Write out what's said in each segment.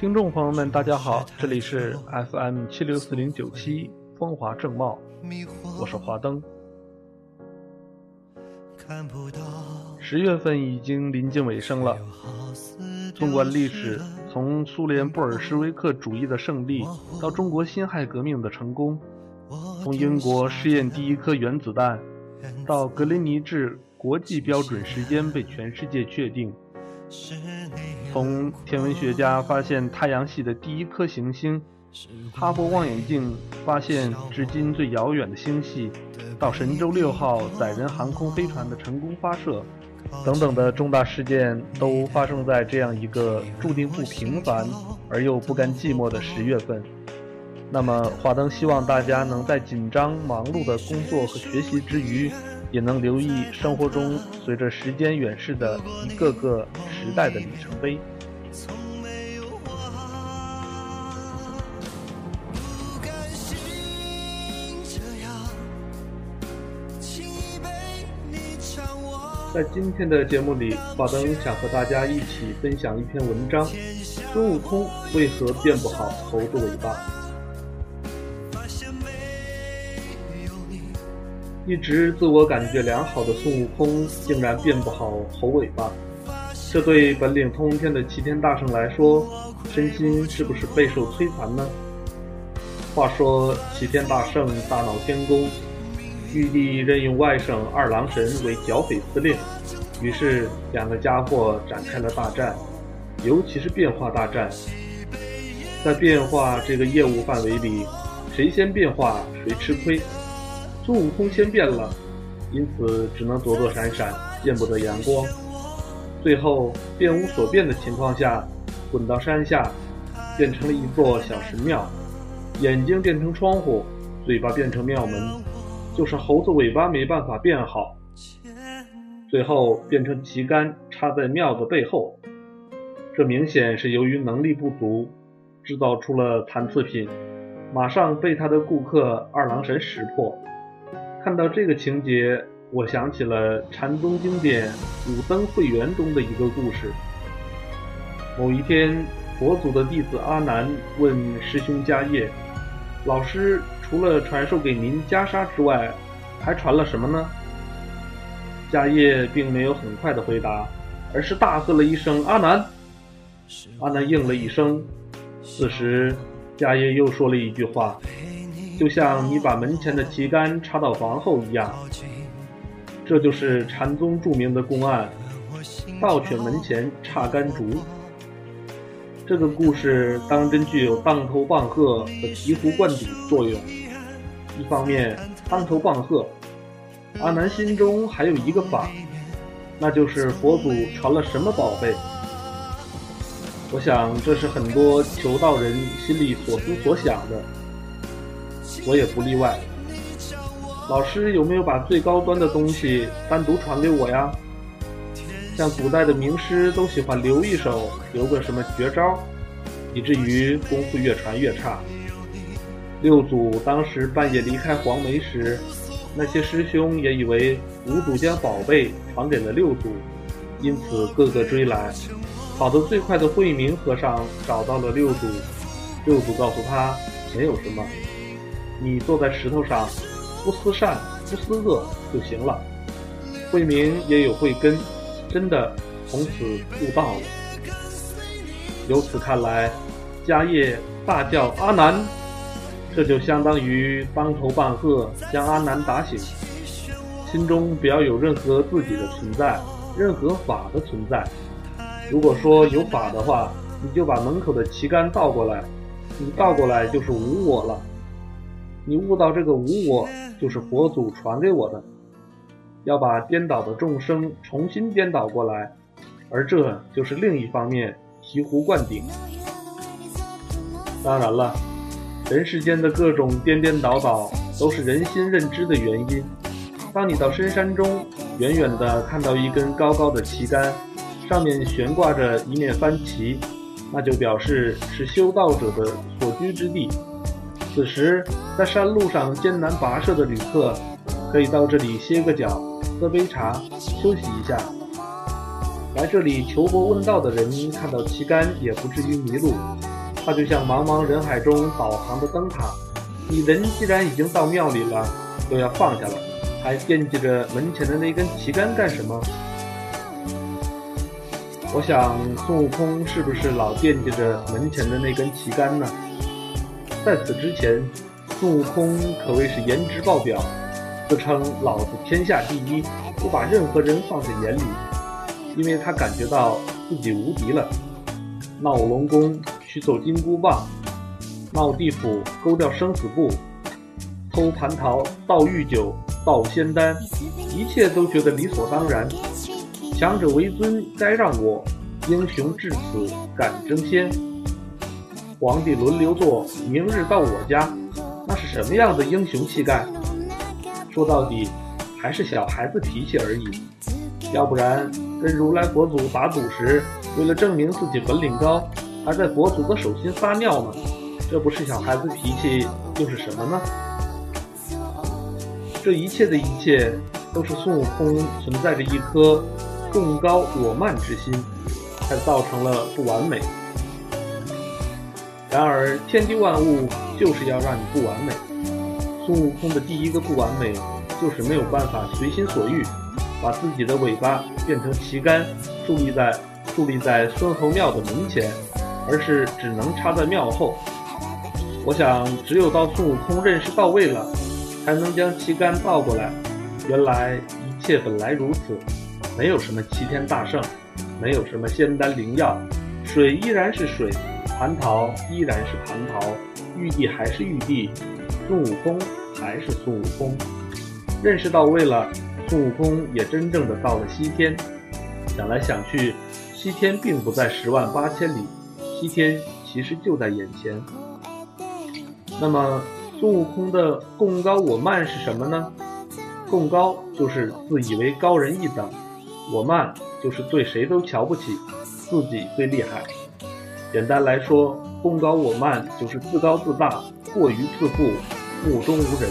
听众朋友们，大家好，这里是 FM 七六四零九七风华正茂，我是华灯。十月份已经临近尾声了。纵观历史，从苏联布尔什维克主义的胜利，到中国辛亥革命的成功，从英国试验第一颗原子弹，到格林尼治国际标准时间被全世界确定，从天文学家发现太阳系的第一颗行星，哈勃望远镜发现至今最遥远的星系，到神舟六号载人航空飞船的成功发射。等等的重大事件都发生在这样一个注定不平凡而又不甘寂寞的十月份。那么，华灯希望大家能在紧张忙碌的工作和学习之余，也能留意生活中随着时间远逝的一个个时代的里程碑。在今天的节目里，华灯想和大家一起分享一篇文章：孙悟空为何变不好猴子尾巴？一直自我感觉良好的孙悟空，竟然变不好猴尾巴，这对本领通天的齐天大圣来说，身心是不是备受摧残呢？话说，齐天大圣大闹天宫。玉帝任用外甥二郎神为剿匪司令，于是两个家伙展开了大战，尤其是变化大战。在变化这个业务范围里，谁先变化谁吃亏。孙悟空先变了，因此只能躲躲闪闪，见不得阳光。最后变无所变的情况下，滚到山下，变成了一座小神庙，眼睛变成窗户，嘴巴变成庙门。就是猴子尾巴没办法变好，最后变成旗杆插在庙的背后，这明显是由于能力不足，制造出了残次品，马上被他的顾客二郎神识破。看到这个情节，我想起了禅宗经典《五灯会元》中的一个故事。某一天，佛祖的弟子阿难问师兄迦叶：“老师。”除了传授给您袈裟之外，还传了什么呢？迦叶并没有很快的回答，而是大喝了一声：“阿难！”阿难应了一声。此时，迦叶又说了一句话：“就像你把门前的旗杆插到房后一样。”这就是禅宗著名的公案：“盗犬门前插杆竹。”这个故事当真具有当头棒喝和醍醐灌顶作用。一方面，当头棒喝，阿难心中还有一个法，那就是佛祖传了什么宝贝。我想这是很多求道人心里所思所想的，我也不例外。老师有没有把最高端的东西单独传给我呀？像古代的名师都喜欢留一手，留个什么绝招，以至于功夫越传越差。六祖当时半夜离开黄梅时，那些师兄也以为五祖将宝贝传给了六祖，因此个个追来。跑得最快的慧明和尚找到了六祖，六祖告诉他没有什么，你坐在石头上，不思善不思恶就行了。慧明也有慧根，真的从此悟道了。由此看来，迦叶大叫阿难。这就相当于当头棒喝，将阿难打醒。心中不要有任何自己的存在，任何法的存在。如果说有法的话，你就把门口的旗杆倒过来，你倒过来就是无我了。你悟到这个无我，就是佛祖传给我的。要把颠倒的众生重新颠倒过来，而这就是另一方面醍醐灌顶。当然了。人世间的各种颠颠倒倒，都是人心认知的原因。当你到深山中，远远地看到一根高高的旗杆，上面悬挂着一面幡旗，那就表示是修道者的所居之地。此时，在山路上艰难跋涉的旅客，可以到这里歇个脚，喝杯茶，休息一下。来这里求佛问道的人，看到旗杆也不至于迷路。它就像茫茫人海中导航的灯塔。你人既然已经到庙里了，都要放下了，还惦记着门前的那根旗杆干什么？我想孙悟空是不是老惦记着门前的那根旗杆呢？在此之前，孙悟空可谓是颜值爆表，自称老子天下第一，不把任何人放在眼里，因为他感觉到自己无敌了。闹龙宫取走金箍棒，闹地府勾掉生死簿，偷蟠桃盗玉酒盗仙丹，一切都觉得理所当然。强者为尊，该让我；英雄至此，敢争先。皇帝轮流坐，明日到我家，那是什么样的英雄气概？说到底，还是小孩子脾气而已。要不然，跟如来佛祖打赌时，为了证明自己本领高，还在佛祖的手心撒尿呢，这不是小孩子脾气，又是什么呢？这一切的一切，都是孙悟空存在着一颗。共高我慢之心，才造成了不完美。然而天地万物就是要让你不完美。孙悟空的第一个不完美，就是没有办法随心所欲，把自己的尾巴变成旗杆，竖立在竖立在孙猴庙的门前，而是只能插在庙后。我想，只有到孙悟空认识到位了，才能将旗杆倒过来。原来一切本来如此。没有什么齐天大圣，没有什么仙丹灵药，水依然是水，蟠桃依然是蟠桃，玉帝还是玉帝，孙悟空还是孙悟空。认识到位了，孙悟空也真正的到了西天。想来想去，西天并不在十万八千里，西天其实就在眼前。那么，孙悟空的共高我慢是什么呢？共高就是自以为高人一等。我慢就是对谁都瞧不起，自己最厉害。简单来说，功高我慢就是自高自大、过于自负、目中无人。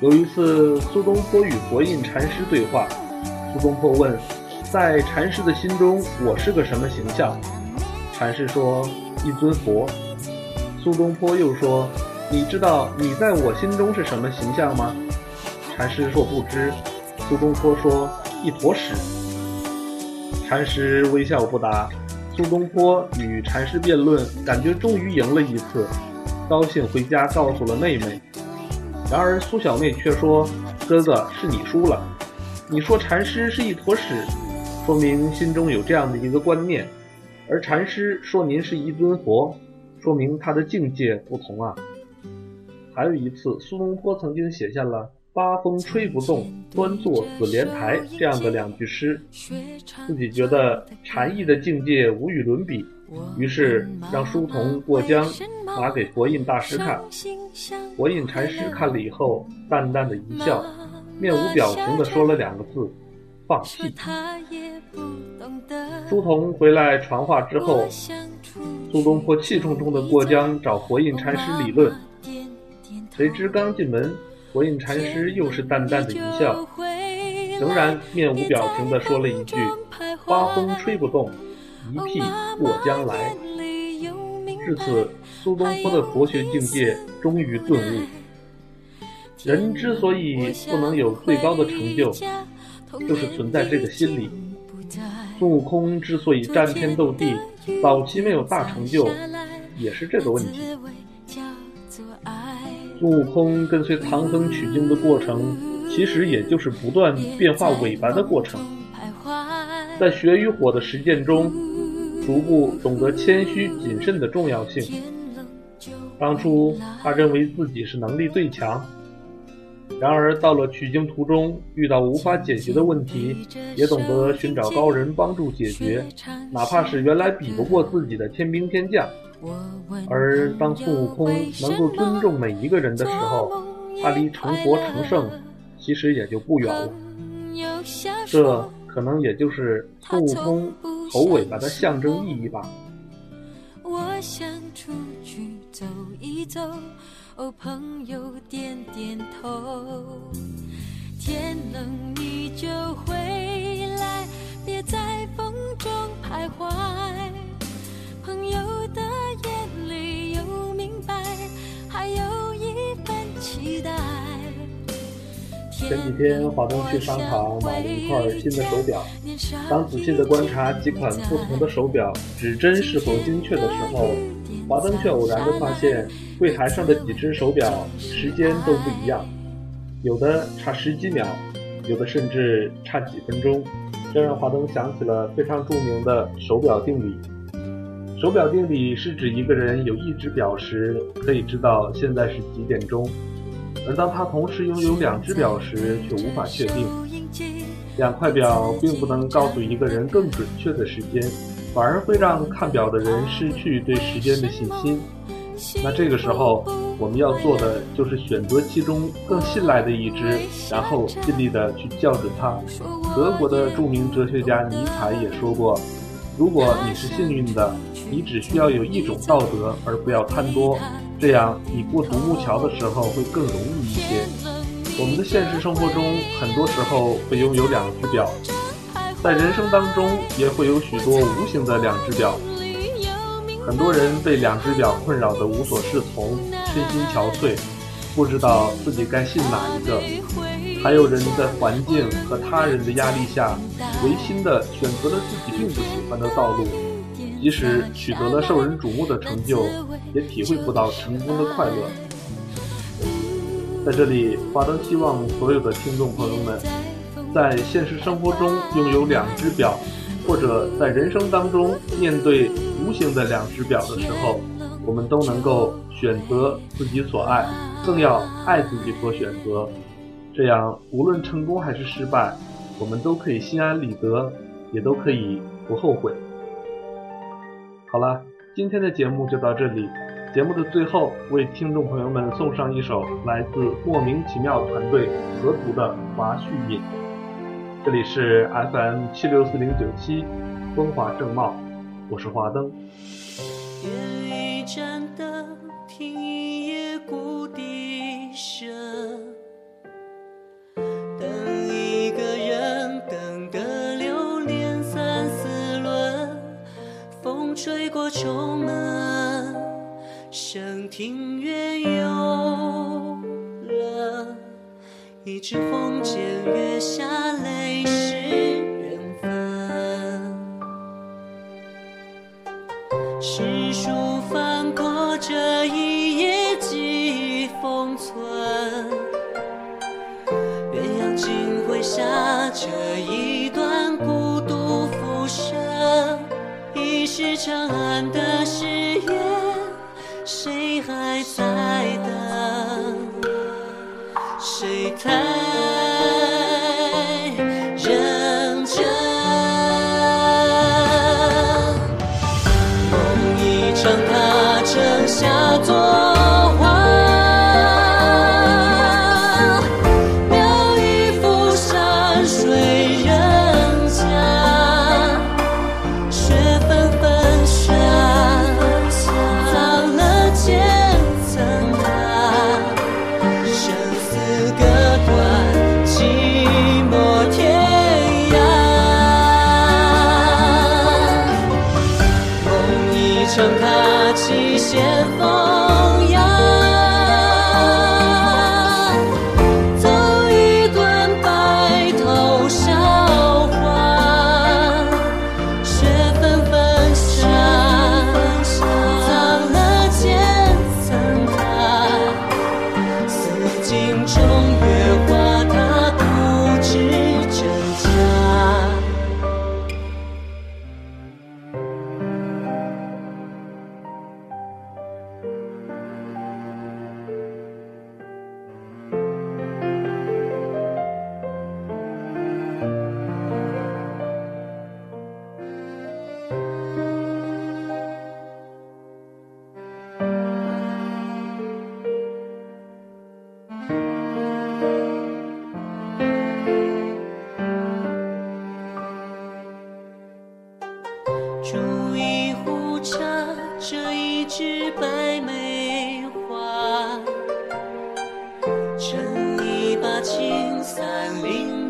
有一次，苏东坡与佛印禅师对话，苏东坡问：“在禅师的心中，我是个什么形象？”禅师说：“一尊佛。”苏东坡又说：“你知道你在我心中是什么形象吗？”禅师说：“不知。”苏东坡说：“一坨屎。”禅师微笑不答。苏东坡与禅师辩论，感觉终于赢了一次，高兴回家告诉了妹妹。然而苏小妹却说：“哥哥，是你输了。你说禅师是一坨屎，说明心中有这样的一个观念；而禅师说您是一尊佛，说明他的境界不同啊。”还有一次，苏东坡曾经写下了。八风吹不动，端坐紫莲台。这样的两句诗，自己觉得禅意的境界无与伦比，于是让书童过江拿给佛印大师看。佛印禅师看了以后，淡淡的一笑，面无表情地说了两个字：“放屁。”书童回来传话之后，苏东坡气冲冲的过江找佛印禅师理论，谁知刚进门。佛印禅师又是淡淡的一笑，仍然面无表情地说了一句：“八风吹不动，一屁过江来。”至此，苏东坡的佛学境界终于顿悟。人之所以不能有最高的成就，就是存在这个心理。孙悟空之所以战天斗地，早期没有大成就，也是这个问题。孙悟空跟随唐僧取经的过程，其实也就是不断变化尾巴的过程。在血与火的实践中，逐步懂得谦虚谨慎的重要性。当初他认为自己是能力最强，然而到了取经途中，遇到无法解决的问题，也懂得寻找高人帮助解决，哪怕是原来比不过自己的天兵天将。而当孙悟空能够尊重每一个人的时候，他离成佛成圣其实也就不远了。这可能也就是孙悟空猴尾巴的象征意义吧。我想出去走一走，哦，朋友点点头。天冷你就回来，别在风中徘徊。朋友的眼里有明白，还有一份期待。前几天，华东去商场买了一块新的手表，当仔细的观察几款不同的手表指针是否精确的时候，华东却偶然的发现柜台上的几只手表时间都不一样，有的差十几秒，有的甚至差几分钟，这让华东想起了非常著名的手表定理。手表定理是指一个人有一只表时，可以知道现在是几点钟。而当他同时拥有两只表时，却无法确定。两块表并不能告诉一个人更准确的时间，反而会让看表的人失去对时间的信心。那这个时候，我们要做的就是选择其中更信赖的一只，然后尽力的去校准它。德国的著名哲学家尼采也说过：“如果你是幸运的，你只需要有一种道德，而不要贪多。”这样，你过独木桥的时候会更容易一些。我们的现实生活中，很多时候会拥有两只表，在人生当中也会有许多无形的两只表。很多人被两只表困扰得无所适从，身心憔悴，不知道自己该信哪一个。还有人在环境和他人的压力下，违心的选择了自己并不喜欢的道路。即使取得了受人瞩目的成就，也体会不到成功的快乐。在这里，华灯希望所有的听众朋友们，在现实生活中拥有两只表，或者在人生当中面对无形的两只表的时候，我们都能够选择自己所爱，更要爱自己所选择。这样，无论成功还是失败，我们都可以心安理得，也都可以不后悔。好了，今天的节目就到这里。节目的最后，为听众朋友们送上一首来自莫名其妙团队河图的华胥引。这里是 FM 七六四零九七，风华正茂，我是华灯。点一盏灯，听一夜古笛声吹过重门，声庭院幽冷，一纸风笺，月下泪湿缘分。诗书翻过这一页，记忆封存。鸳鸯锦绘下这一是长安的誓言，谁还在等？谁太认真？梦一场，他城下作。他起先锋。青森林